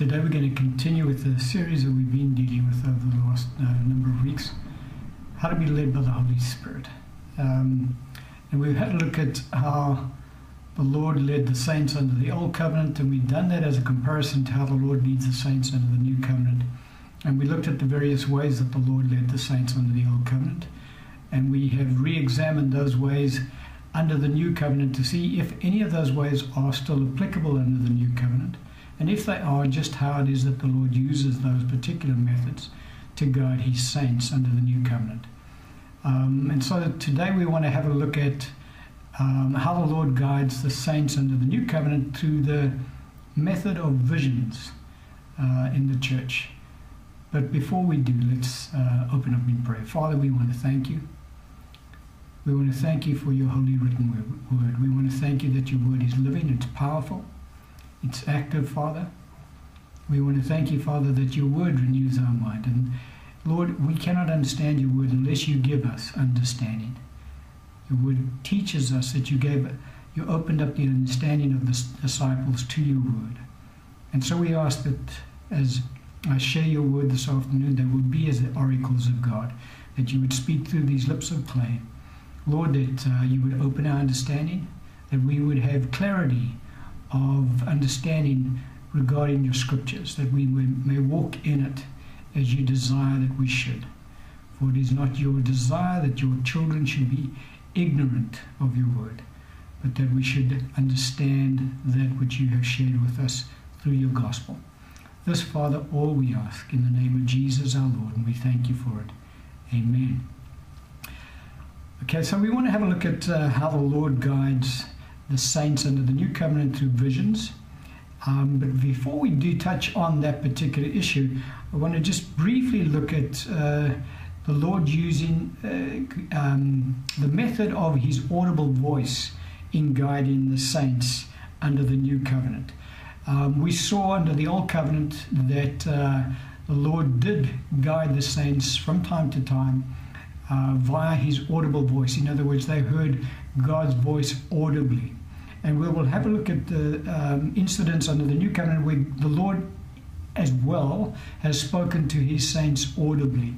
Today we're going to continue with the series that we've been dealing with over the last uh, number of weeks how to be led by the Holy Spirit. Um, and we've had a look at how the Lord led the saints under the Old Covenant, and we've done that as a comparison to how the Lord leads the saints under the New Covenant. And we looked at the various ways that the Lord led the saints under the Old Covenant. And we have re examined those ways under the New Covenant to see if any of those ways are still applicable under the New Covenant. And if they are, just how it is that the Lord uses those particular methods to guide his saints under the New Covenant. Um, and so today we want to have a look at um, how the Lord guides the saints under the New Covenant through the method of visions uh, in the church. But before we do, let's uh, open up in prayer. Father, we want to thank you. We want to thank you for your holy written word. We want to thank you that your word is living, it's powerful, it's active, Father. We want to thank you, Father, that your word renews our mind. And Lord, we cannot understand your word unless you give us understanding. Your word teaches us that you gave it. you opened up the understanding of the disciples to your word. And so we ask that as I share your word this afternoon, they will be as the oracles of God, that you would speak through these lips of clay. Lord, that uh, you would open our understanding, that we would have clarity of understanding regarding your scriptures, that we may walk in it as you desire that we should. For it is not your desire that your children should be ignorant of your word, but that we should understand that which you have shared with us through your gospel. This, Father, all we ask in the name of Jesus our Lord, and we thank you for it. Amen. Okay, so we want to have a look at uh, how the Lord guides the saints under the new covenant through visions. Um, but before we do touch on that particular issue, I want to just briefly look at uh, the Lord using uh, um, the method of his audible voice in guiding the saints under the new covenant. Um, we saw under the old covenant that uh, the Lord did guide the saints from time to time uh, via his audible voice. In other words, they heard God's voice audibly. And we will have a look at the um, incidents under the new covenant where the Lord, as well, has spoken to his saints audibly.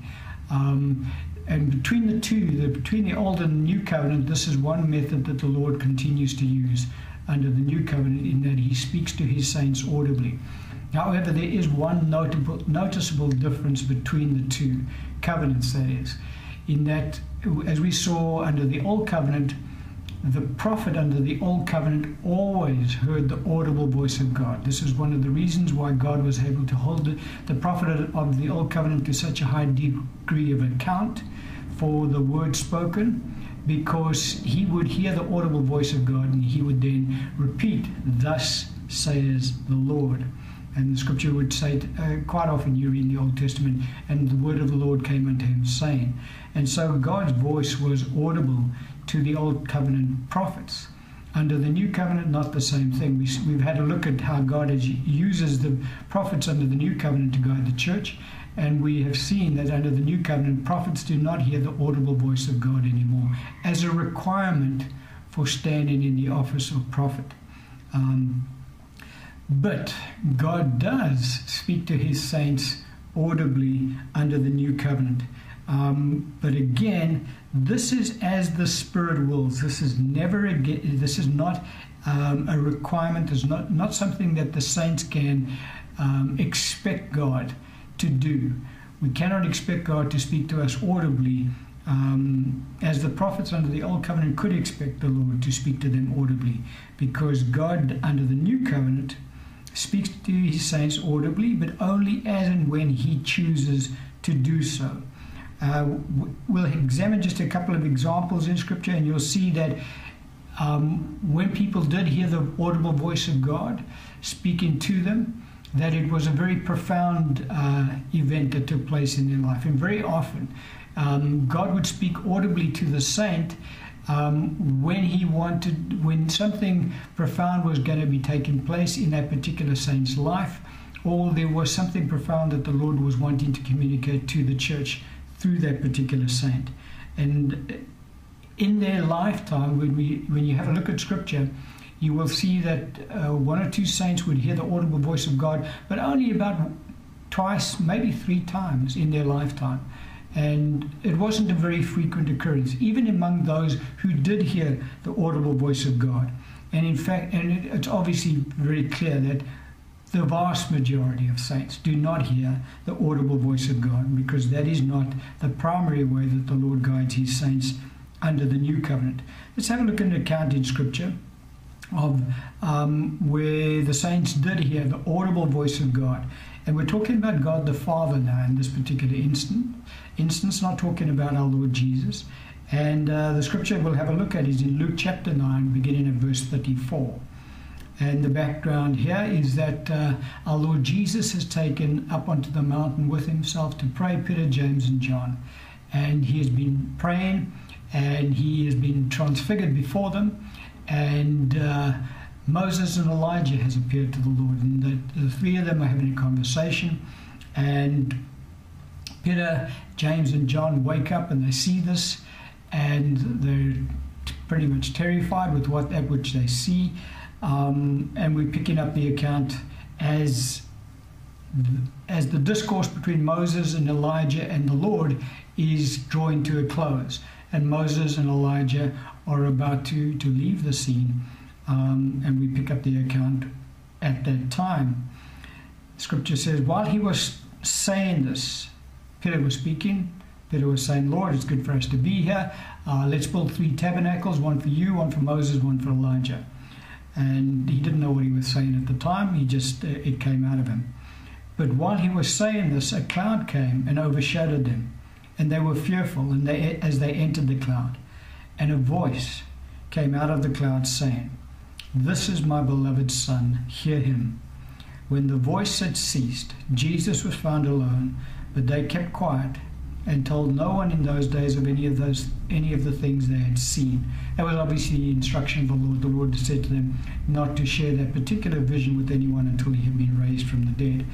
Um, and between the two, the, between the old and the new covenant, this is one method that the Lord continues to use under the new covenant in that he speaks to his saints audibly. However, there is one notable, noticeable difference between the two covenants, that is, in that, as we saw under the old covenant, the prophet under the old covenant always heard the audible voice of God. This is one of the reasons why God was able to hold the, the prophet of the old covenant to such a high degree of account for the word spoken, because he would hear the audible voice of God and he would then repeat, Thus says the Lord. And the scripture would say uh, quite often you read in the Old Testament, and the word of the Lord came unto him, saying. And so God's voice was audible to the Old Covenant prophets. Under the New Covenant, not the same thing. We, we've had a look at how God uses the prophets under the New Covenant to guide the church, and we have seen that under the New Covenant, prophets do not hear the audible voice of God anymore as a requirement for standing in the office of prophet. Um, but God does speak to his saints audibly under the New Covenant. Um, but again, this is as the Spirit wills. This is never again. This is not um, a requirement. It's not not something that the saints can um, expect God to do. We cannot expect God to speak to us audibly, um, as the prophets under the Old Covenant could expect the Lord to speak to them audibly, because God under the New Covenant speaks to His saints audibly, but only as and when He chooses to do so. Uh, we'll examine just a couple of examples in Scripture, and you'll see that um, when people did hear the audible voice of God speaking to them, that it was a very profound uh, event that took place in their life. And very often, um, God would speak audibly to the saint um, when he wanted, when something profound was going to be taking place in that particular saint's life, or there was something profound that the Lord was wanting to communicate to the church through that particular saint. And in their lifetime, when we when you have a look at Scripture, you will see that uh, one or two saints would hear the audible voice of God, but only about twice, maybe three times in their lifetime. And it wasn't a very frequent occurrence, even among those who did hear the audible voice of God. And in fact, and it, it's obviously very clear that the vast majority of saints do not hear the audible voice of God because that is not the primary way that the Lord guides his saints under the new covenant. Let's have a look at an account in Scripture of um, where the saints did hear the audible voice of God. And we're talking about God the Father now in this particular instant, instance, not talking about our Lord Jesus. And uh, the scripture we'll have a look at is in Luke chapter 9, beginning at verse 34. And the background here is that uh, our Lord Jesus has taken up onto the mountain with himself to pray Peter, James, and John. And he has been praying and he has been transfigured before them. And uh, Moses and Elijah has appeared to the Lord, and the, the three of them are having a conversation. And Peter, James, and John wake up and they see this, and they're pretty much terrified with what that which they see. Um, and we're picking up the account as as the discourse between Moses and Elijah and the Lord is drawing to a close, and Moses and Elijah are about to, to leave the scene um, and we pick up the account at that time. Scripture says, while he was saying this, Peter was speaking. Peter was saying, Lord, it's good for us to be here. Uh, let's build three tabernacles one for you, one for Moses, one for Elijah. And he didn't know what he was saying at the time, he just, uh, it came out of him. But while he was saying this, a cloud came and overshadowed them, and they were fearful and they, as they entered the cloud. And a voice came out of the cloud saying, this is my beloved Son, hear him. When the voice had ceased, Jesus was found alone, but they kept quiet and told no one in those days of any of those any of the things they had seen. That was obviously the instruction of the Lord. The Lord said to them not to share that particular vision with anyone until he had been raised from the dead.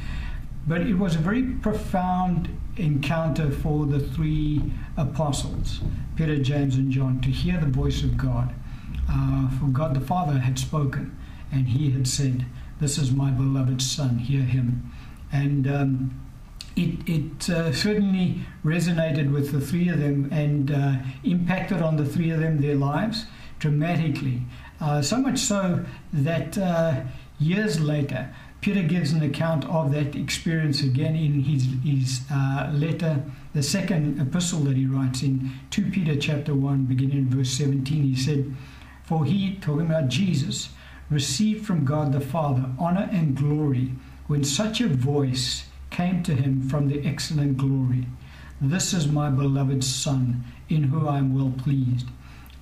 But it was a very profound encounter for the three apostles, Peter, James, and John, to hear the voice of God uh, for God the Father had spoken, and He had said, "This is my beloved Son. Hear Him." And um, it, it uh, certainly resonated with the three of them and uh, impacted on the three of them their lives dramatically. Uh, so much so that uh, years later, Peter gives an account of that experience again in his, his uh, letter, the second epistle that he writes in 2 Peter chapter 1, beginning in verse 17. He said, for he, talking about Jesus, received from God the Father honor and glory when such a voice came to him from the excellent glory. This is my beloved Son, in whom I am well pleased.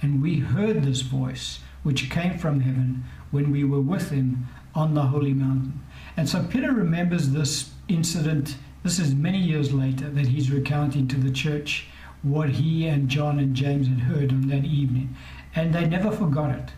And we heard this voice, which came from heaven, when we were with him on the holy mountain. And so Peter remembers this incident. This is many years later that he's recounting to the church what he and John and James had heard on that evening and they never forgot it.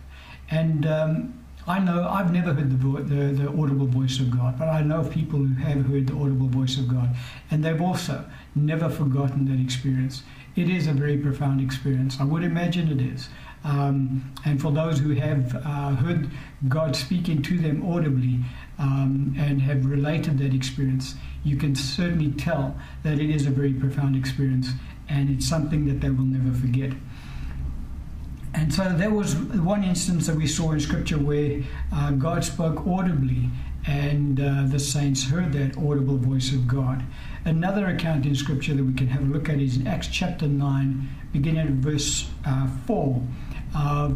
And um, I know I've never heard the, the, the audible voice of God, but I know people who have heard the audible voice of God, and they've also never forgotten that experience. It is a very profound experience. I would imagine it is. Um, and for those who have uh, heard God speaking to them audibly um, and have related that experience, you can certainly tell that it is a very profound experience and it's something that they will never forget. And so there was one instance that we saw in Scripture where uh, God spoke audibly, and uh, the saints heard that audible voice of God. Another account in Scripture that we can have a look at is in Acts chapter 9, beginning at verse uh, 4. Uh,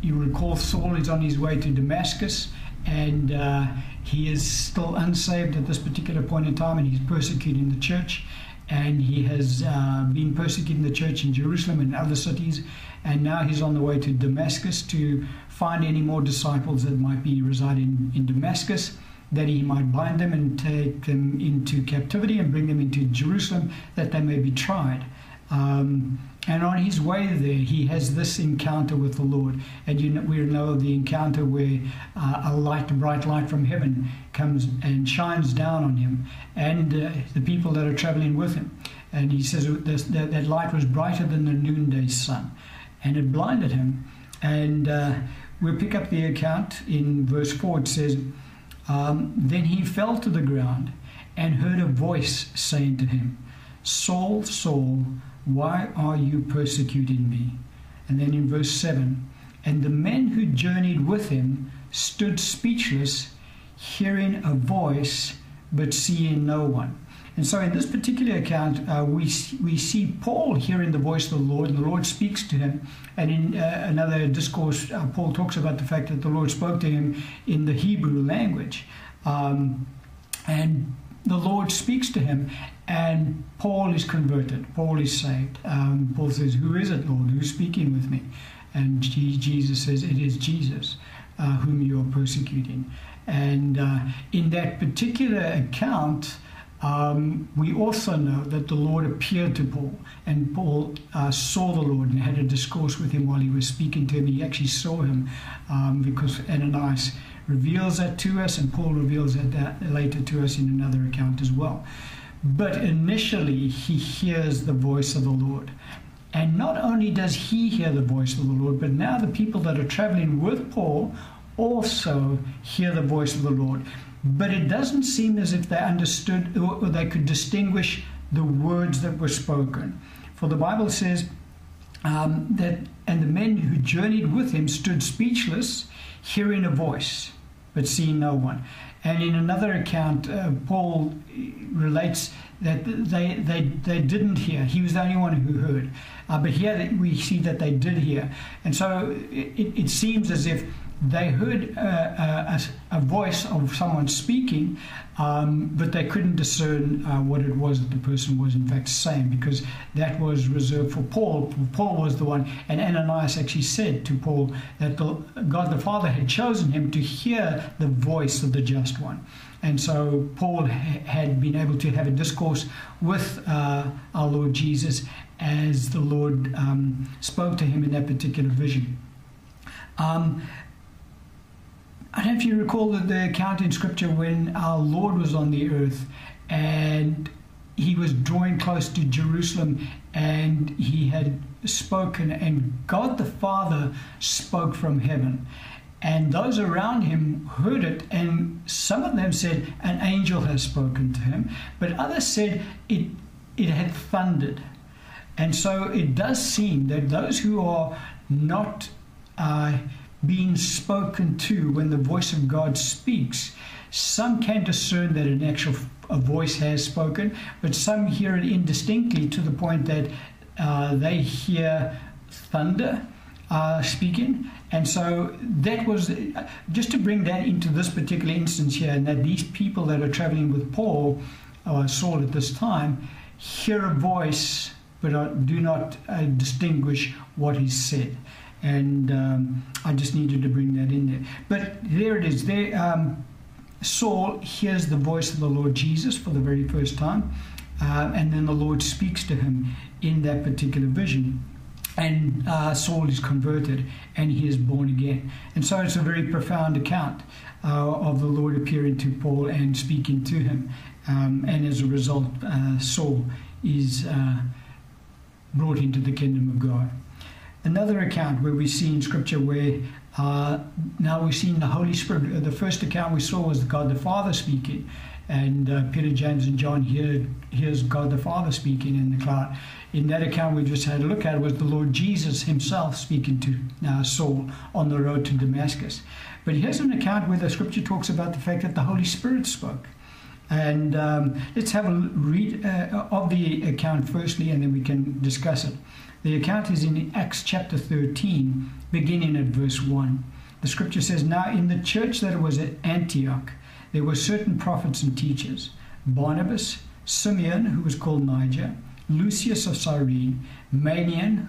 you recall Saul is on his way to Damascus, and uh, he is still unsaved at this particular point in time, and he's persecuting the church and he has uh, been persecuting the church in Jerusalem and other cities, and now he's on the way to Damascus to find any more disciples that might be residing in Damascus, that he might bind them and take them into captivity and bring them into Jerusalem, that they may be tried. Um, and on his way there, he has this encounter with the Lord. And you know, we know the encounter where uh, a light, a bright light from heaven comes and shines down on him and uh, the people that are traveling with him. And he says that, that light was brighter than the noonday sun. And it blinded him. And uh, we'll pick up the account in verse 4. It says, um, Then he fell to the ground and heard a voice saying to him, Saul, Saul, why are you persecuting me? And then in verse 7, and the men who journeyed with him stood speechless, hearing a voice, but seeing no one. And so, in this particular account, uh, we we see Paul hearing the voice of the Lord, and the Lord speaks to him. And in uh, another discourse, uh, Paul talks about the fact that the Lord spoke to him in the Hebrew language, um, and the Lord speaks to him, and Paul is converted. Paul is saved. Um, Paul says, "Who is it, Lord? Who's speaking with me?" And Jesus says, "It is Jesus." Uh, whom you are persecuting. And uh, in that particular account, um, we also know that the Lord appeared to Paul, and Paul uh, saw the Lord and had a discourse with him while he was speaking to him. He actually saw him um, because Ananias reveals that to us, and Paul reveals that, that later to us in another account as well. But initially, he hears the voice of the Lord. And not only does he hear the voice of the Lord, but now the people that are traveling with Paul also hear the voice of the Lord but it doesn't seem as if they understood or they could distinguish the words that were spoken. For the Bible says um, that, and the men who journeyed with him stood speechless, hearing a voice, but seeing no one. And in another account, uh, Paul relates that they, they, they didn't hear. He was the only one who heard. Uh, but here we see that they did hear. And so it, it seems as if they heard uh, a, a, voice of someone speaking, um, but they couldn't discern uh, what it was that the person was in fact saying because that was reserved for Paul. Paul was the one, and Ananias actually said to Paul that the, God the Father had chosen him to hear the voice of the just one. And so Paul ha- had been able to have a discourse with uh, our Lord Jesus as the Lord um, spoke to him in that particular vision. Um, I don't know if you recall the, the account in Scripture when our Lord was on the earth and he was drawing close to Jerusalem and he had spoken, and God the Father spoke from heaven. And those around him heard it, and some of them said, An angel has spoken to him, but others said it, it had thundered. And so it does seem that those who are not uh, being spoken to when the voice of God speaks. Some can discern that an actual a voice has spoken, but some hear it indistinctly to the point that uh, they hear thunder uh, speaking. And so that was just to bring that into this particular instance here, and that these people that are traveling with Paul or Saul at this time hear a voice but do not uh, distinguish what is said and um, I just needed to bring that in there. But there it is. There, um, Saul hears the voice of the Lord Jesus for the very first time, uh, and then the Lord speaks to him in that particular vision. And uh, Saul is converted and he is born again. And so it's a very profound account uh, of the Lord appearing to Paul and speaking to him. Um, and as a result, uh, Saul is uh, brought into the kingdom of God another account where we see in Scripture where uh, now we've seen the Holy Spirit. Uh, the first account we saw was God the Father speaking, and uh, Peter, James, and John hear hears God the Father speaking in the cloud. In that account we just had a look at was the Lord Jesus Himself speaking to uh, Saul on the road to Damascus. But here's an account where the Scripture talks about the fact that the Holy Spirit spoke. And um, let's have a read uh, of the account firstly, and then we can discuss it. The account is in Acts chapter 13, beginning at verse 1. The scripture says, Now in the church that was at Antioch, there were certain prophets and teachers Barnabas, Simeon, who was called Niger, Lucius of Cyrene, Manaen,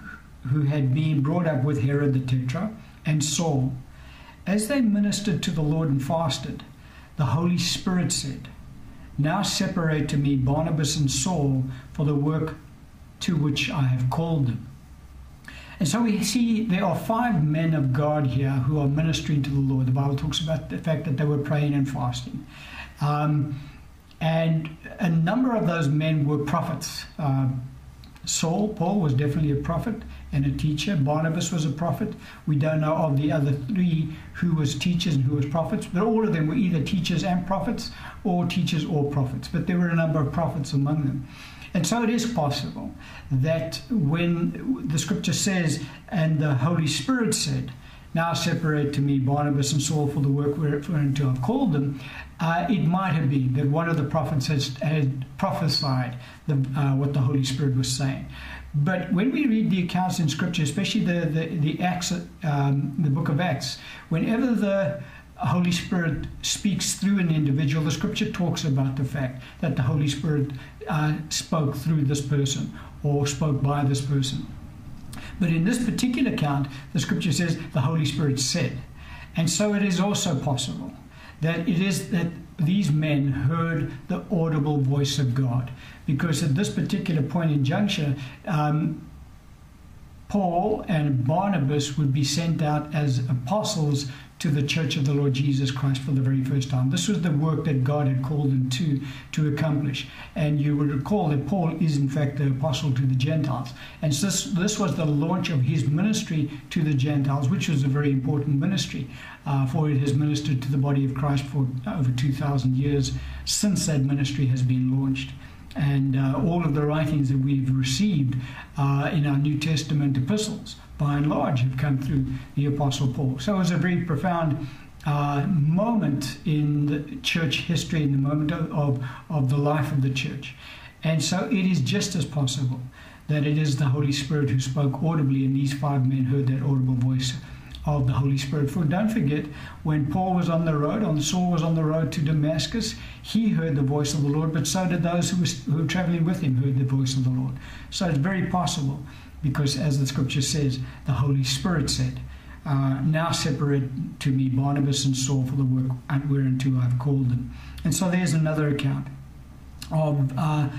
who had been brought up with Herod the Tetrarch, and Saul. As they ministered to the Lord and fasted, the Holy Spirit said, Now separate to me Barnabas and Saul for the work to which I have called them. And so we see there are five men of God here who are ministering to the Lord. The Bible talks about the fact that they were praying and fasting. Um, and a number of those men were prophets. Uh, Saul, Paul, was definitely a prophet, and a teacher. Barnabas was a prophet. We don't know of the other three who was teachers and who was prophets, but all of them were either teachers and prophets or teachers or prophets. But there were a number of prophets among them. And so it is possible that when the scripture says, and the Holy Spirit said, now separate to me Barnabas and Saul for the work whereunto I've called them, uh, it might have been that one of the prophets has, had prophesied the, uh, what the Holy Spirit was saying. But when we read the accounts in Scripture, especially the, the, the Acts, um, the book of Acts, whenever the Holy Spirit speaks through an individual, the Scripture talks about the fact that the Holy Spirit uh, spoke through this person or spoke by this person. But in this particular account, the scripture says the Holy Spirit said. And so it is also possible that it is that these men heard the audible voice of God. Because at this particular point in juncture, um, Paul and Barnabas would be sent out as apostles to the church of the Lord Jesus Christ for the very first time. This was the work that God had called them to to accomplish. And you will recall that Paul is in fact the apostle to the Gentiles. And so this, this was the launch of his ministry to the Gentiles, which was a very important ministry, uh, for it has ministered to the body of Christ for over 2,000 years since that ministry has been launched and uh, all of the writings that we've received uh, in our New Testament epistles by and large, have come through the Apostle Paul. So it was a very profound uh, moment in the church history, in the moment of, of, of the life of the church. And so it is just as possible that it is the Holy Spirit who spoke audibly, and these five men heard that audible voice of the Holy Spirit. For don't forget, when Paul was on the road, on Saul was on the road to Damascus, he heard the voice of the Lord, but so did those who, who were traveling with him heard the voice of the Lord. So it's very possible because as the scripture says, the Holy Spirit said, uh, Now separate to me Barnabas and Saul for the work whereunto I've called them. And so there's another account of uh,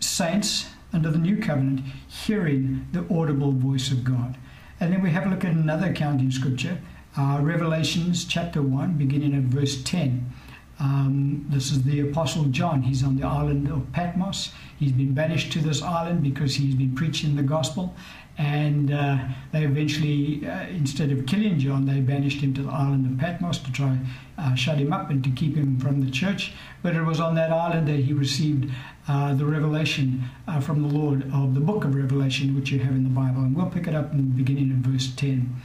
saints under the new covenant hearing the audible voice of God. And then we have a look at another account in scripture, uh, Revelations chapter 1, beginning at verse 10. Um, this is the Apostle John. He's on the island of Patmos. He's been banished to this island because he's been preaching the gospel. And uh, they eventually, uh, instead of killing John, they banished him to the island of Patmos to try uh, shut him up and to keep him from the church. But it was on that island that he received uh, the revelation uh, from the Lord of the book of Revelation, which you have in the Bible. And we'll pick it up in the beginning of verse 10.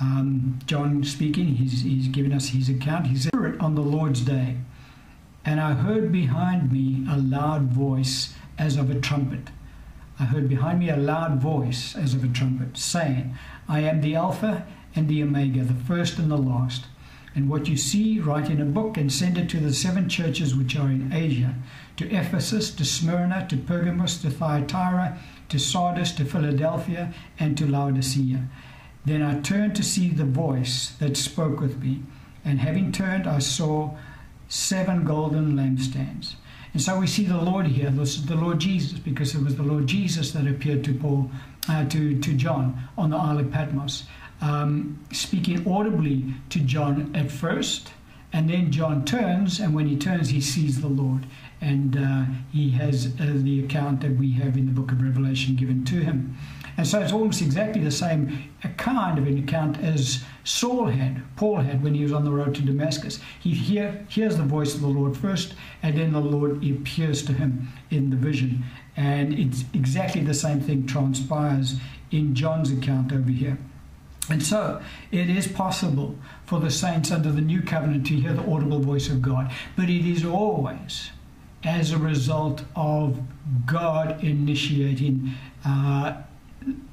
Um, John speaking, he's, he's given us his account. He said, On the Lord's day, and I heard behind me a loud voice as of a trumpet. I heard behind me a loud voice as of a trumpet, saying, I am the Alpha and the Omega, the first and the last. And what you see, write in a book and send it to the seven churches which are in Asia to Ephesus, to Smyrna, to Pergamos, to Thyatira, to Sardis, to Philadelphia, and to Laodicea. Then I turned to see the voice that spoke with me, and having turned, I saw seven golden lampstands. And so we see the Lord here. This is the Lord Jesus, because it was the Lord Jesus that appeared to Paul, uh, to to John on the Isle of Patmos, um, speaking audibly to John at first, and then John turns, and when he turns, he sees the Lord, and uh, he has uh, the account that we have in the book of Revelation given to him. And so it's almost exactly the same kind of an account as Saul had, Paul had when he was on the road to Damascus. He hear, hears the voice of the Lord first, and then the Lord appears to him in the vision. And it's exactly the same thing transpires in John's account over here. And so it is possible for the saints under the new covenant to hear the audible voice of God, but it is always as a result of God initiating uh,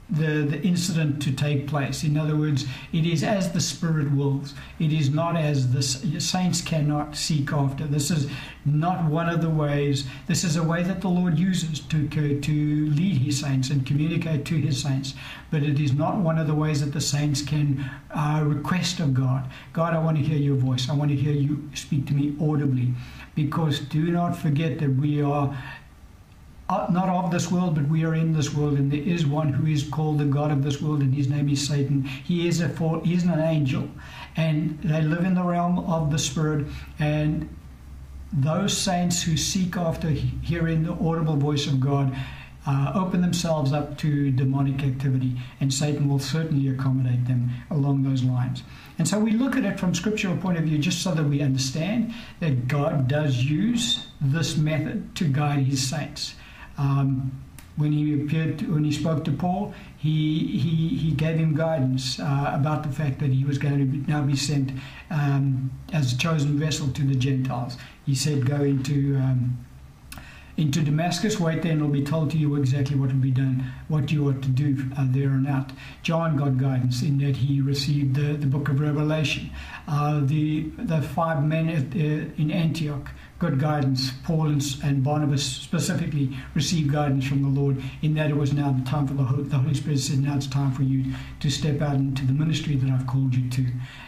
the, the incident to take place. In other words, it is as the Spirit wills. It is not as the saints cannot seek after. This is not one of the ways. This is a way that the Lord uses to, to lead His saints and communicate to His saints. But it is not one of the ways that the saints can uh, request of God God, I want to hear your voice. I want to hear you speak to me audibly. Because do not forget that we are not of this world, but we are in this world, and there is one who is called the God of this world, and his name is Satan. He is a fall, he is an angel, and they live in the realm of the spirit. And those saints who seek after hearing the audible voice of God, uh, open themselves up to demonic activity, and Satan will certainly accommodate them along those lines. And so we look at it from scriptural point of view just so that we understand that God does use this method to guide his saints. Um, when he appeared, to, when he spoke to Paul, he he, he gave him guidance uh, about the fact that he was going to be, now be sent um, as a chosen vessel to the Gentiles. He said, "Go into um, into Damascus, wait there, and it'll be told to you exactly what will be done, what you ought to do uh, there and out. John got guidance in that he received the, the book of Revelation. Uh, the the five men at, uh, in Antioch got guidance. Paul and, Barnabas specifically received guidance from the Lord in that it was now the time for the Holy, the Holy Spirit said, now it's time for you to step out into the ministry that I've called you to.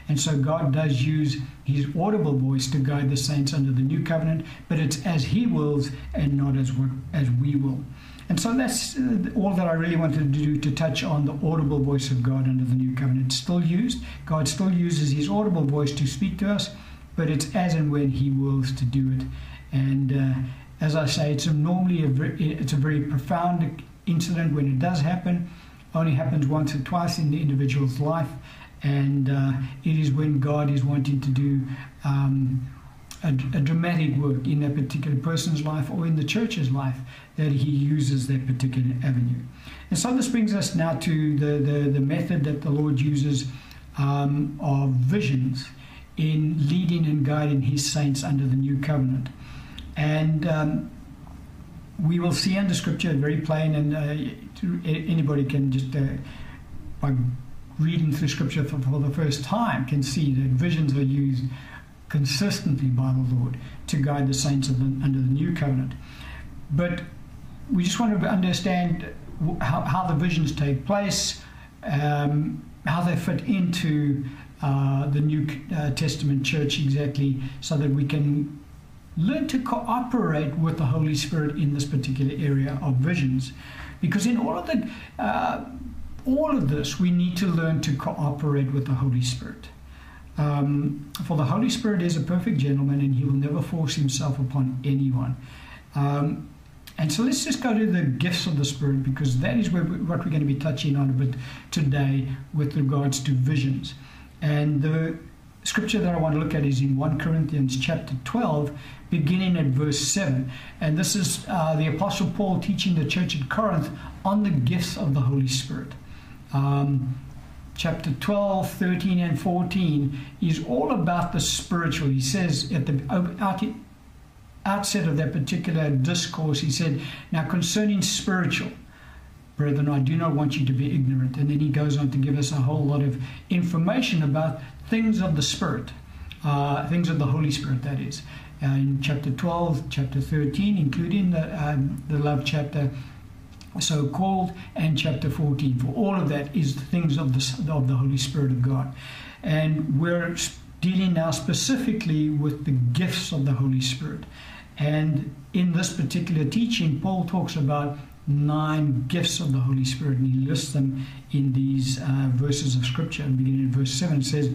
And so God does use his audible voice to guide the saints under the new covenant, but it's as he wills and not as, what, as we will. And so that's uh, all that I really wanted to do to touch on the audible voice of God under the new covenant. Still used. God still uses his audible voice to speak to us but it's as and when he wills to do it. And uh, as I say, it's a normally a very, it's a very profound incident when it does happen. Only happens once or twice in the individual's life, and uh, it is when God is wanting to do um, a, a, dramatic work in that particular person's life or in the church's life that He uses that particular avenue. And so this brings us now to the the, the method that the Lord uses um, of visions in leading and guiding his saints under the new covenant. And um, we will see under scripture very plain, and uh, anybody can just, uh, by reading through scripture for, for, the first time, can see that visions are used consistently by the Lord to guide the saints the, under the new covenant. But we just want to understand how, how the visions take place, um, how they fit into uh, the New uh, Testament church exactly so that we can learn to cooperate with the Holy Spirit in this particular area of visions. Because in all of the uh, all of this, we need to learn to cooperate with the Holy Spirit. Um, for the Holy Spirit is a perfect gentleman and he will never force himself upon anyone. Um, and so let's just go to the gifts of the Spirit because that is where what we're going to be touching on a bit today with regards to visions. And the scripture that I want to look at is in 1 Corinthians chapter 12, beginning at verse 7. And this is uh, the Apostle Paul teaching the church at Corinth on the gifts of the Holy Spirit. Um, chapter 12, 13, and 14 is all about the spiritual. He says at the outset of that particular discourse, he said, Now concerning spiritual, Brethren, I do not want you to be ignorant. And then he goes on to give us a whole lot of information about things of the Spirit, uh, things of the Holy Spirit, that is. Uh, in chapter 12, chapter 13, including the, um, the love chapter, so called, and chapter 14. For all of that is things of the, of the Holy Spirit of God. And we're dealing now specifically with the gifts of the Holy Spirit. And in this particular teaching, Paul talks about nine gifts of the Holy Spirit, and he lists them in these uh, verses of Scripture. And beginning in verse 7, it says,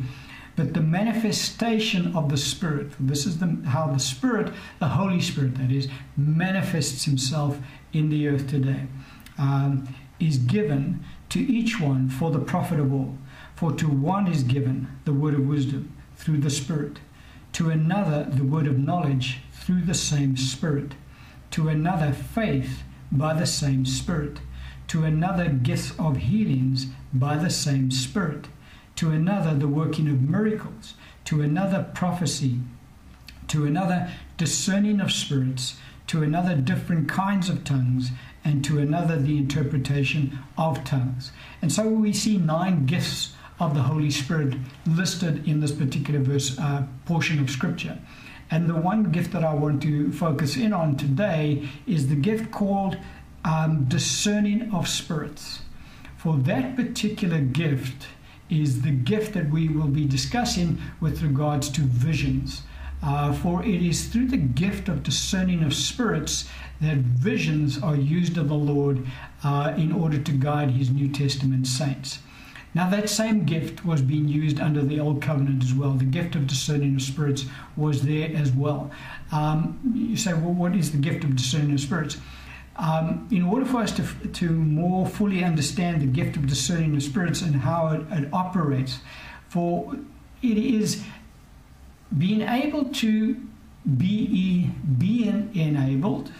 But the manifestation of the Spirit, this is the, how the Spirit, the Holy Spirit that is, manifests himself in the earth today, um, is given to each one for the profit of all. For to one is given the word of wisdom through the Spirit, to another the word of knowledge through the same Spirit, to another faith by the same Spirit, to another gifts of healings by the same Spirit, to another the working of miracles, to another prophecy, to another discerning of spirits, to another different kinds of tongues, and to another the interpretation of tongues. And so we see nine gifts of the Holy Spirit listed in this particular verse uh, portion of Scripture. And the one gift that I want to focus in on today is the gift called um, discerning of spirits. For that particular gift is the gift that we will be discussing with regards to visions. Uh, for it is through the gift of discerning of spirits that visions are used of the Lord uh, in order to guide his New Testament saints. Now, that same gift was being used under the Old Covenant as well. The gift of discerning of spirits was there as well. Um, you say, well, what is the gift of discerning of spirits? um, in order for us to, to more fully understand the gift of discerning of spirits and how it, it operates, for it is being able to be being enabled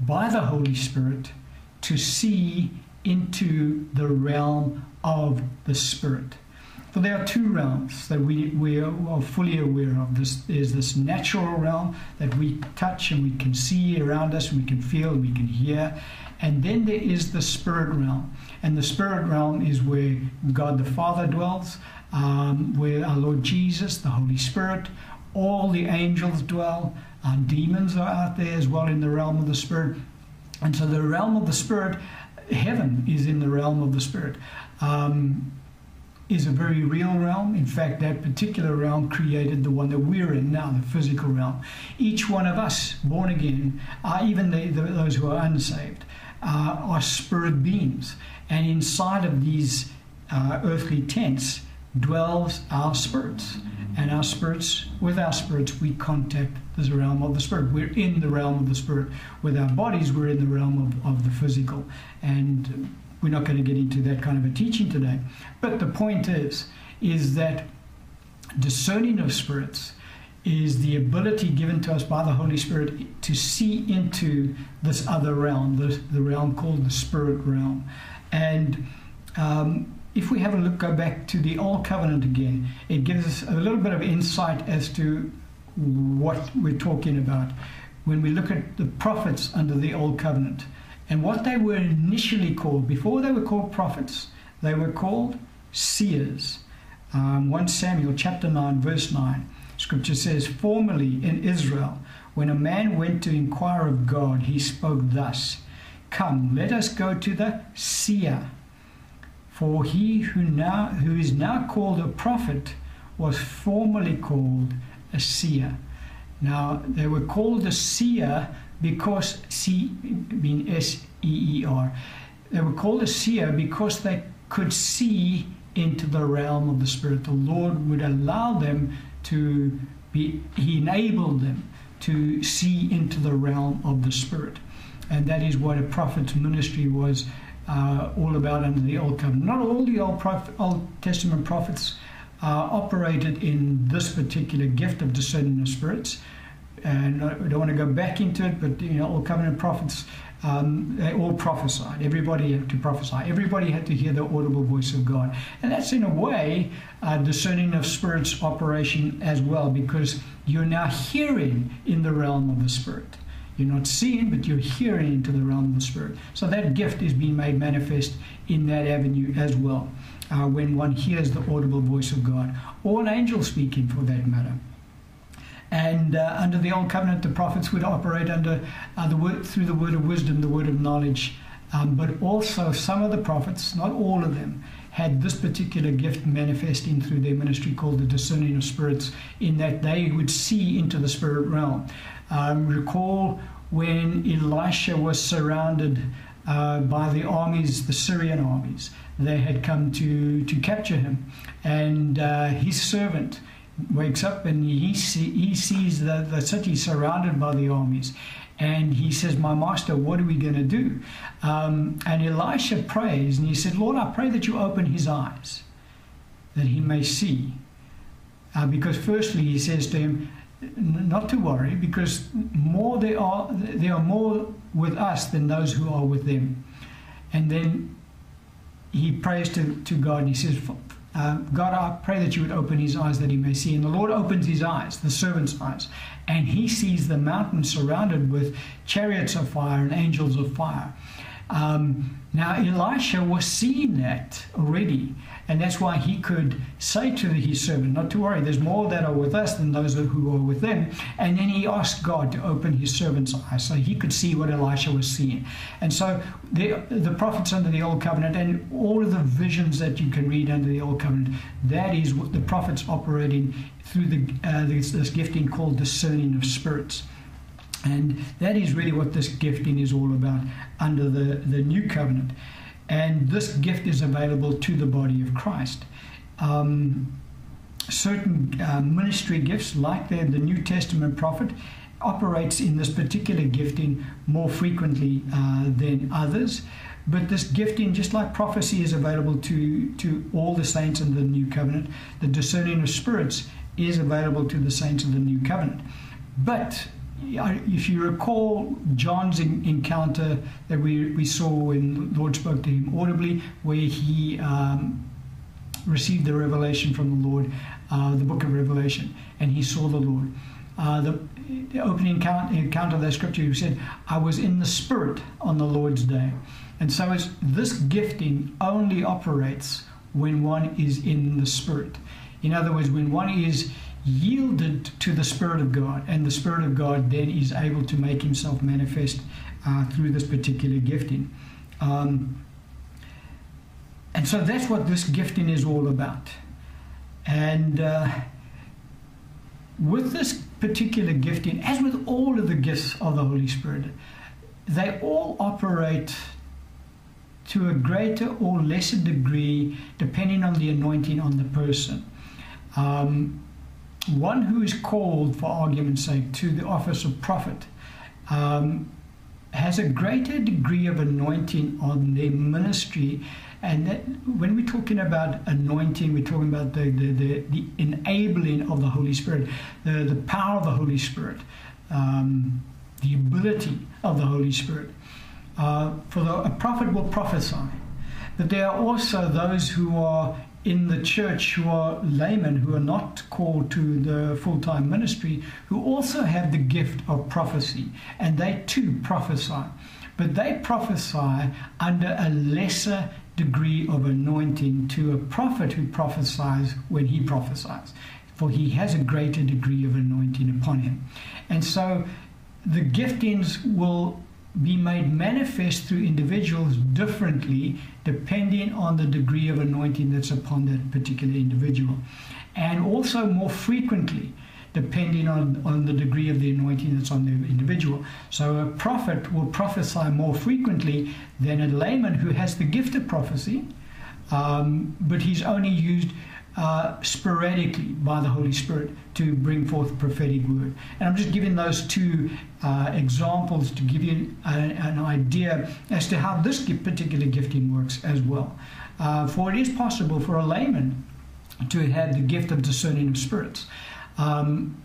by the Holy Spirit to see into the realm of the Spirit. So there are two realms that we, we are fully aware of. This is this natural realm that we touch and we can see around us, and we can feel, and we can hear. And then there is the spirit realm. And the spirit realm is where God the Father dwells, um, where our Lord Jesus, the Holy Spirit, all the angels dwell. Our demons are out there as well in the realm of the spirit. And so the realm of the spirit, heaven is in the realm of the spirit. Um, is a very real realm. In fact, that particular realm created the one that we're in now, the physical realm. Each one of us, born again, uh, even the, the, those who are unsaved, uh, are spirit beings. And inside of these uh, earthly tents dwells our spirits. And our spirits, with our spirits, we contact the realm of the spirit. We're in the realm of the spirit. With our bodies, we're in the realm of, of the physical. And we're not going to get into that kind of a teaching today. But the point is, is that discerning of spirits is the ability given to us by the Holy Spirit to see into this other realm, the, the realm called the spirit realm. And um, if we have a look, go back to the Old Covenant again, it gives us a little bit of insight as to what we're talking about. When we look at the prophets under the Old Covenant, and what they were initially called, before they were called prophets, they were called seers. Um, 1 Samuel chapter 9, verse 9, scripture says, Formerly in Israel, when a man went to inquire of God, he spoke thus Come, let us go to the seer. For he who now who is now called a prophet was formerly called a seer. Now they were called a seer because C being S E E R. They were called a seer because they could see into the realm of the spirit. The Lord would allow them to be. He enabled them to see into the realm of the spirit, and that is what a prophet's ministry was uh, all about under the Old Covenant. Not all the Old, Prophet, Old Testament prophets uh, operated in this particular gift of discerning of spirits and I don't want to go back into it, but you know, all covenant prophets, um, they all prophesied. Everybody had to prophesy. Everybody had to hear the audible voice of God, and that's in a way uh, discerning of spirits operation as well, because you're now hearing in the realm of the spirit. You're not seeing, but you're hearing into the realm of the spirit. So that gift is being made manifest in that avenue as well. Uh, when one hears the audible voice of God, or an angel speaking for that matter. And uh, under the old covenant, the prophets would operate under uh, the word, through the word of wisdom, the word of knowledge. Um, but also, some of the prophets, not all of them, had this particular gift manifesting through their ministry called the discerning of spirits, in that they would see into the spirit realm. Um, recall when Elisha was surrounded uh, by the armies, the Syrian armies. They had come to, to capture him. And uh, his servant, wakes up and he, see, he sees the, the city surrounded by the armies. And he says, My master, what are we going to do? Um, and Elisha prays and he said, Lord, I pray that you open his eyes that he may see. Uh, because, firstly, he says to him, not to worry, because more there are there are more with us than those who are with them. And then he prays to, to God and he says, uh, God, I pray that you would open his eyes that he may see. And the Lord opens his eyes, the servant's eyes, and he sees the mountain surrounded with chariots of fire and angels of fire. Um, now, Elisha was seeing that already, and that's why he could say to his servant, Not to worry, there's more that are with us than those who are with them. And then he asked God to open his servant's eyes so he could see what Elisha was seeing. And so the, the prophets under the Old Covenant and all of the visions that you can read under the Old Covenant, that is what the prophets operating through the, uh, this, this gifting called discerning of spirits. And that is really what this gifting is all about under the, the new covenant. And this gift is available to the body of Christ. Um, certain uh, ministry gifts, like the, the New Testament prophet, operates in this particular gifting more frequently uh, than others. But this gifting, just like prophecy, is available to, to all the saints in the new covenant. The discerning of spirits is available to the saints of the new covenant. But if you recall John's encounter that we, we saw when the Lord spoke to him audibly, where he um, received the revelation from the Lord, uh, the book of Revelation, and he saw the Lord. Uh, the, the, opening encounter, encounter of that scripture, he said, I was in the Spirit on the Lord's day. And so this gifting only operates when one is in the Spirit. In other words, when one is yielded to the Spirit of God, and the Spirit of God then is able to make himself manifest uh, through this particular gifting. Um, and so that's what this gifting is all about. And uh, with this particular gifting, as with all of the gifts of the Holy Spirit, they all operate to a greater or lesser degree depending on the anointing on the person. Um, one who is called, for argument's sake, to the office of prophet um, has a greater degree of anointing on their ministry. And that, when we're talking about anointing, we're talking about the, the, the, the enabling of the Holy Spirit, the, the power of the Holy Spirit, um, the ability of the Holy Spirit. Uh, for the, a prophet will prophesy. But there are also those who are in the church who are laymen, who are not called to the full time ministry, who also have the gift of prophecy, and they too prophesy. But they prophesy under a lesser degree of anointing to a prophet who prophesies when he prophesies, for he has a greater degree of anointing upon him. And so the giftings will be made manifest through individuals differently depending on the degree of anointing that's upon that particular individual. And also more frequently depending on, on the degree of the anointing that's on the individual. So a prophet will prophesy more frequently than a layman who has the gift of prophecy, um, but he's only used uh, sporadically by the Holy Spirit to bring forth prophetic word. And I'm just giving those two uh, examples to give you a, an idea as to how this particular gifting works as well. Uh, for it is possible for a layman to have the gift of discerning of spirits. Um,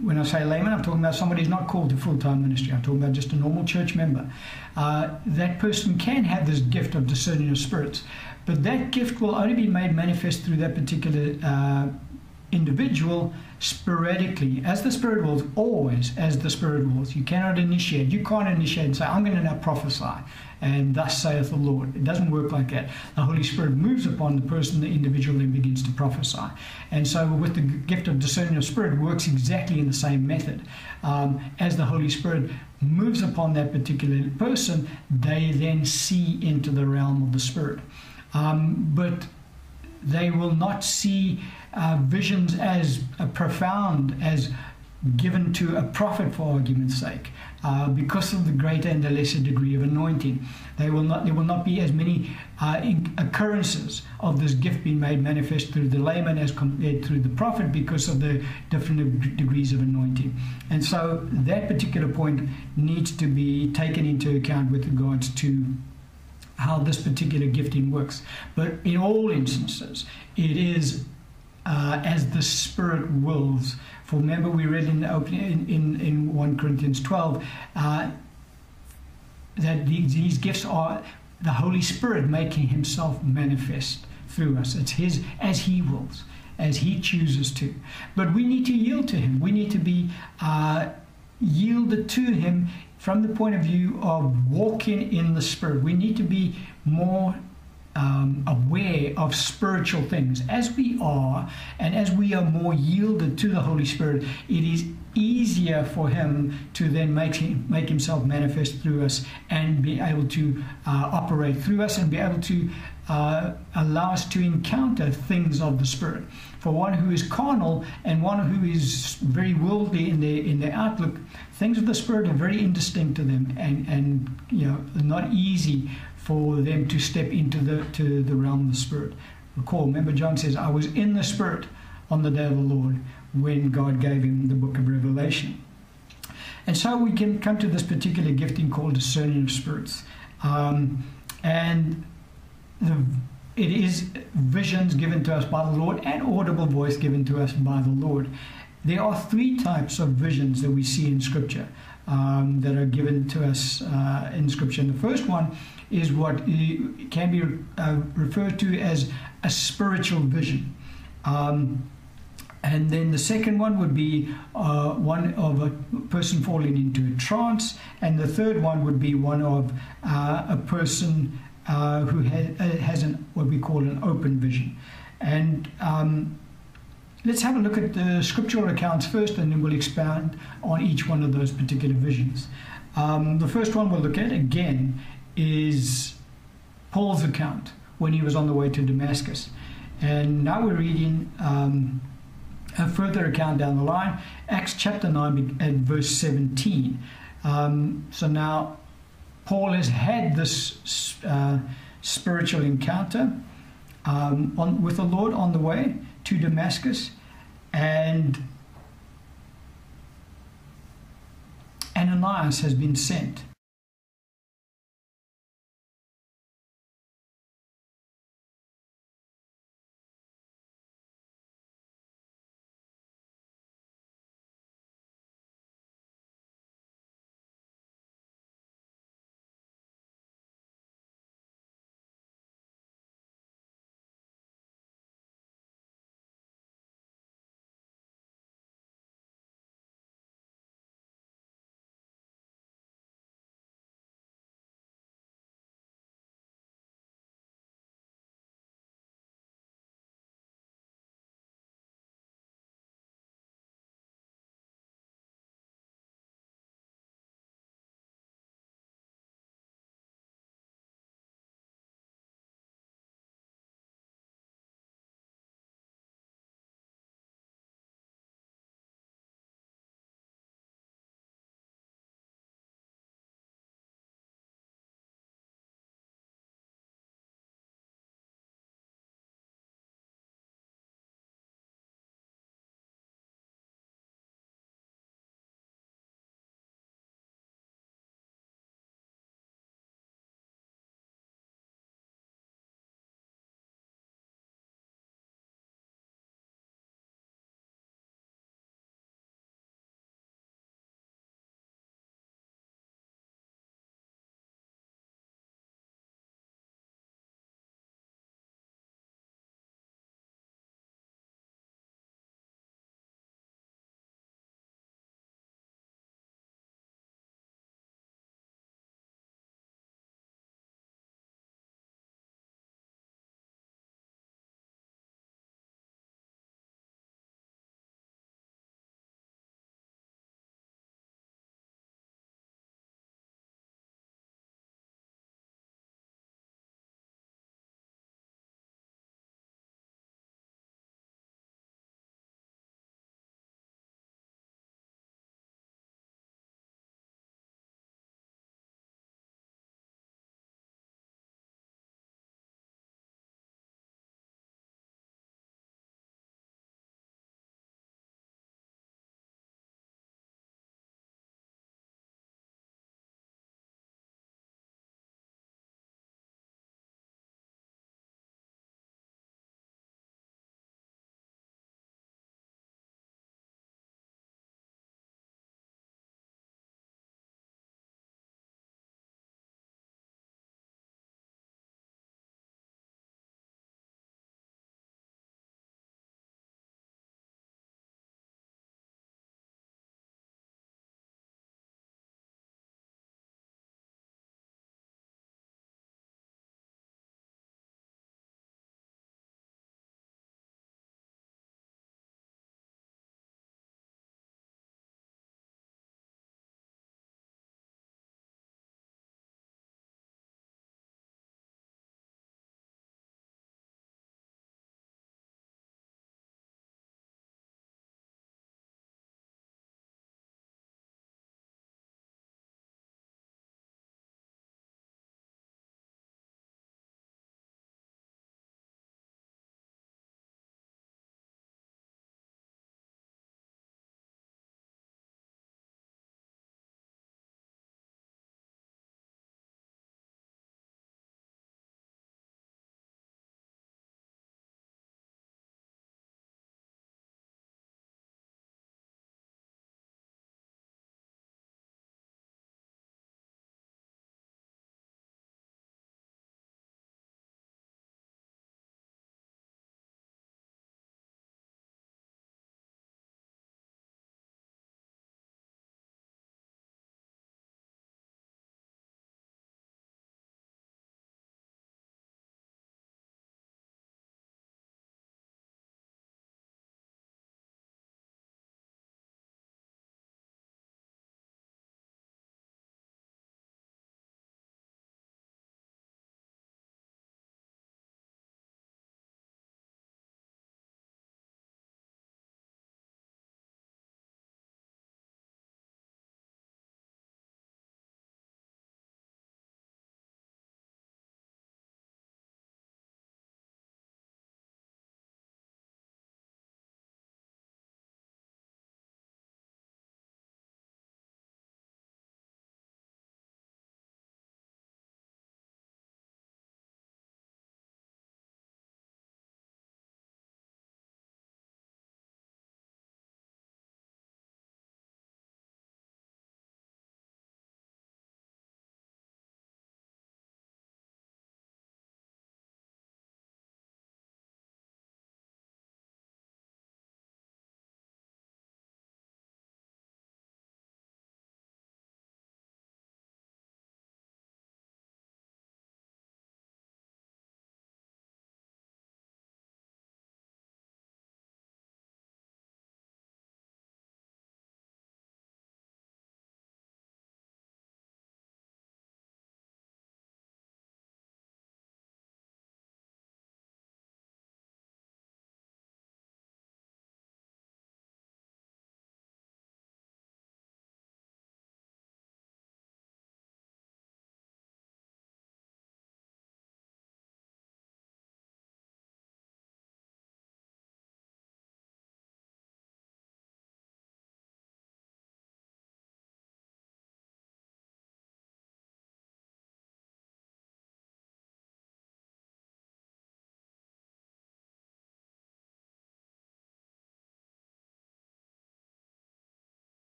when I say layman, I'm talking about somebody who's not called to full time ministry. I'm talking about just a normal church member. Uh, that person can have this gift of discerning of spirits. But that gift will only be made manifest through that particular uh, individual sporadically, as the Spirit wills, always as the Spirit wills. You cannot initiate. You can't initiate and say, I'm going to now prophesy, and thus saith the Lord. It doesn't work like that. The Holy Spirit moves upon the person, the individual, and begins to prophesy. And so, with the gift of discerning of Spirit, works exactly in the same method. Um, as the Holy Spirit moves upon that particular person, they then see into the realm of the Spirit um, but they will not see uh, visions as uh, profound as given to a prophet for argument's sake uh, because of the greater and the lesser degree of anointing. They will not there will not be as many uh, occurrences of this gift being made manifest through the layman as compared through the prophet because of the different degrees of anointing. And so that particular point needs to be taken into account with regards to how this particular gifting works. But in all instances, it is uh, as the Spirit wills. For remember, we read in opening in, in, in 1 Corinthians 12 uh, that these, these gifts are the Holy Spirit making Himself manifest through us. It's His as He wills, as He chooses to. But we need to yield to Him. We need to be uh, yielded to Him from the point of view of walking in the Spirit. We need to be more um, aware of spiritual things. As we are, and as we are more yielded to the Holy Spirit, it is easier for Him to then make, him, make Himself manifest through us and be able to uh, operate through us and be able to uh, allow us to encounter things of the Spirit. For one who is carnal and one who is very worldly in their in their outlook, things of the Spirit are very indistinct to them, and and you know not easy for them to step into the to the realm of the Spirit. Recall, remember, John says, "I was in the Spirit on the day of the Lord when God gave him the book of Revelation." And so we can come to this particular gifting called discerning of spirits. Um, and the, it is visions given to us by the Lord and audible voice given to us by the Lord. There are three types of visions that we see in Scripture um, that are given to us uh, in Scripture. And the first one is what can be uh, referred to as a spiritual vision. Um, and then the second one would be uh, one of a person falling into a trance. And the third one would be one of uh, a person uh, who has, uh, has an, what we call an open vision. And um, let's have a look at the scriptural accounts first, and then we'll expand on each one of those particular visions. Um, the first one we'll look at again is Paul's account when he was on the way to Damascus. And now we're reading. Um, a further account down the line, Acts chapter 9 and verse 17. Um, so now Paul has had this uh, spiritual encounter um, on, with the Lord on the way to Damascus, and Ananias has been sent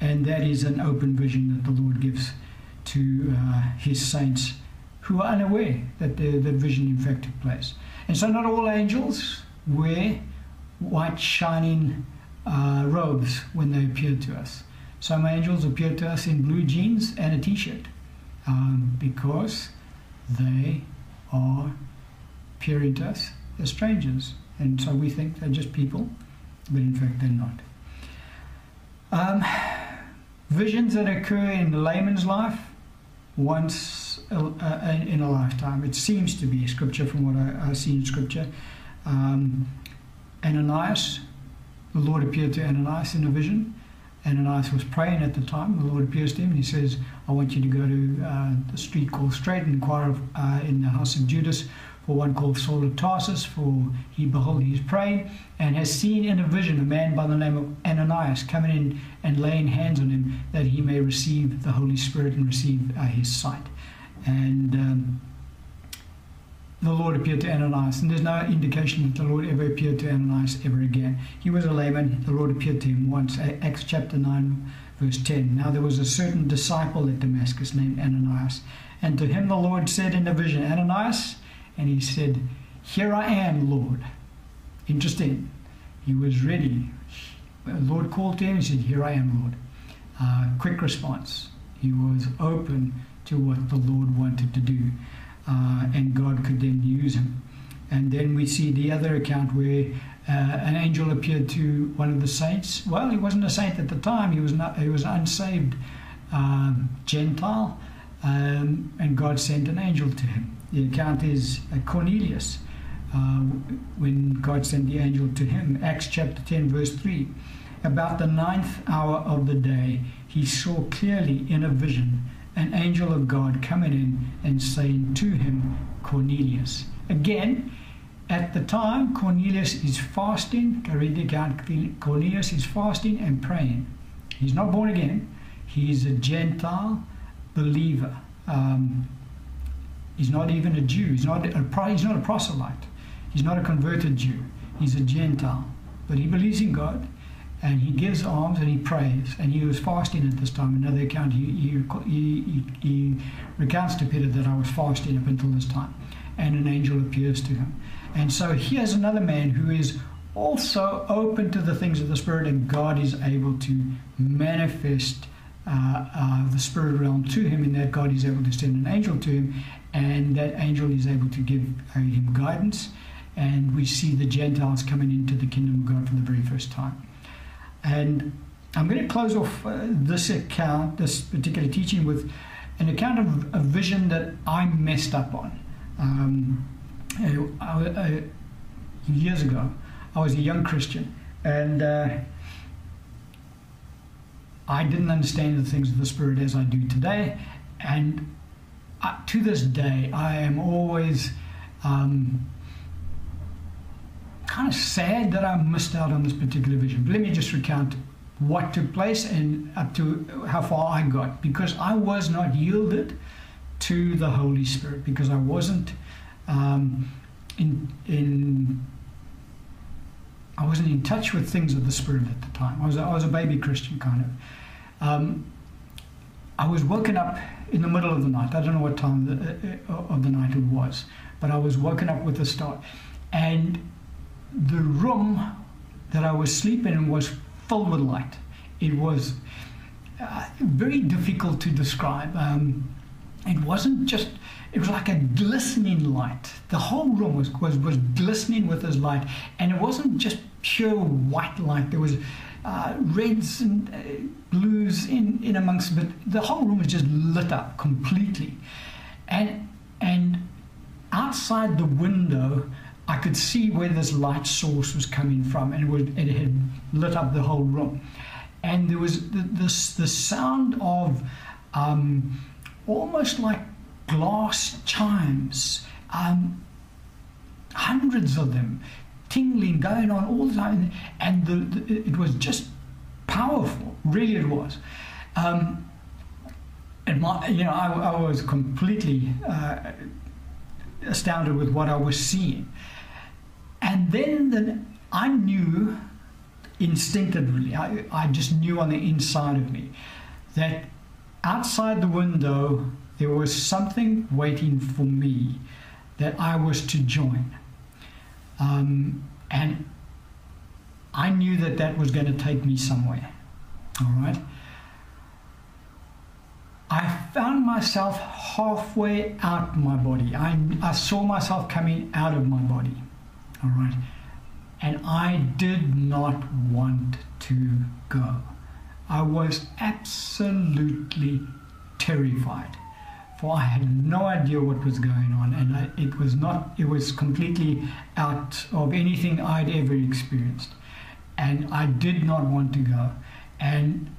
and that is an open vision that the Lord gives to uh, His saints who are unaware that the, that vision in fact took place. And so, not all angels wear white shining uh, robes when they appear to us. Some angels appear to us in blue jeans and a t-shirt um, because they are appearing to us as strangers, and so we think they're just people, but in fact they're not. Um, visions that occur in layman's life once uh, in a lifetime. It seems to be scripture from what I, I see in scripture. Um, Ananias, the Lord appeared to Ananias in a vision. Ananias was praying at the time. The Lord appears to him and he says, I want you to go to uh, the street called Straight and inquire uh, in the house of Judas for one called Saul of Tarsus, for he, behold, he is praying, and has seen in a vision a man by the name of Ananias coming in and laying hands on him that he may receive the Holy Spirit and receive uh, his sight. And um, the Lord appeared to Ananias, and there's no indication that the Lord ever appeared to Ananias ever again. He was a layman, the Lord appeared to him once. Acts chapter 9, verse 10. Now there was a certain disciple at Damascus named Ananias, and to him the Lord said in a vision, Ananias, and he said, Here I am, Lord. Interesting. He was ready. The Lord called to him and said, Here I am, Lord. Uh, quick response. He was open to what the Lord wanted to do, uh, and God could then use him. And then we see the other account where uh, an angel appeared to one of the saints. Well, he wasn't a saint at the time; he was not. He was unsaved um, Gentile, um, and God sent an angel to him. The account is uh, Cornelius, uh, when God sent the angel to him. Acts chapter 10, verse 3. About the ninth hour of the day, he saw clearly in a vision an angel of God coming in and saying to him, Cornelius. Again, at the time, Cornelius is fasting. Cornelius is fasting and praying. He's not born again. He's a Gentile believer. Um, He's not even a Jew. He's not a, he's not a proselyte. He's not a converted Jew. He's a Gentile. But he believes in God and he gives alms and he prays. And he was fasting at this time. Another account, he, he, he, he recounts to Peter that I was fasting up until this time. And an angel appears to him. And so here's another man who is also open to the things of the Spirit, and God is able to manifest uh, uh, the spirit realm to him, in that God is able to send an angel to him, and that angel is able to give uh, him guidance. And we see the Gentiles coming into the kingdom of God for the very first time. And I'm going to close off uh, this account, this particular teaching, with an account of a vision that I messed up on. Um, uh, I, years ago, I was a young Christian, and uh, I didn't understand the things of the Spirit as I do today. And uh, to this day, I am always um, kind of sad that I missed out on this particular vision. But let me just recount what took place and up to how far I got because I was not yielded to the Holy Spirit because I wasn't um, in in I wasn't in touch with things of the Spirit at the time. I was a, I was a baby Christian kind of. Um, I was woken up in the middle of the night. I don't know what time the, uh, of the night it was, but I was woken up with a start. And the room that I was sleeping in was filled with light. It was uh, very difficult to describe. Um, it wasn't just, it was like a glistening light. The whole room was, was, was glistening with this light. And it wasn't just pure white light. There was uh, reds and uh, blues in, in amongst but the whole room was just lit up completely. And, and outside the window, I could see where this light source was coming from, and it, was, it had lit up the whole room. And there was the, this, the sound of um, almost like glass chimes, um, hundreds of them, tingling going on all the time, and the, the, it was just powerful. Really, it was. Um, and my, you know, I, I was completely uh, astounded with what I was seeing. And then the, I knew instinctively, I, I just knew on the inside of me that outside the window there was something waiting for me that I was to join. Um, and I knew that that was going to take me somewhere. All right. I found myself halfway out my body. I, I saw myself coming out of my body. All right. And I did not want to go. I was absolutely terrified, for I had no idea what was going on, and I, it was not. It was completely out of anything I'd ever experienced, and I did not want to go, and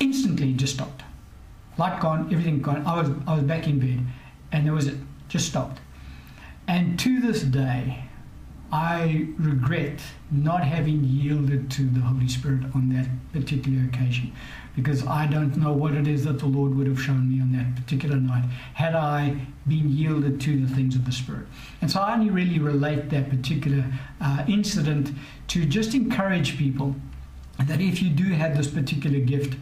instantly just stopped. Light gone, everything gone. I was I was back in bed, and there was it. Just stopped, and to this day, I regret not having yielded to the Holy Spirit on that particular occasion because I don't know what it is that the Lord would have shown me on that particular night had I been yielded to the things of the Spirit. And so I only really relate that particular uh, incident to just encourage people that if you do have this particular gift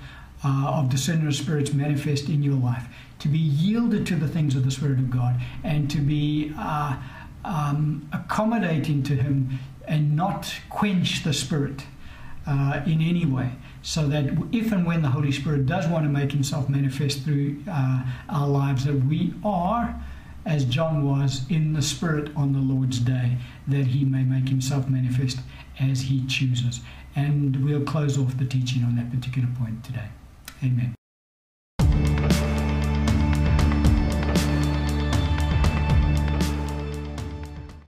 uh, of discerning of spirits manifest in your life, to be yielded to the things of the Spirit of God and to be. Uh, um, accommodating to Him and not quench the Spirit uh, in any way. So that if and when the Holy Spirit does want to make Himself manifest through uh, our lives, that we are, as John was, in the Spirit on the Lord's day, that He may make Himself manifest as He chooses. And we'll close off the teaching on that particular point today. Amen.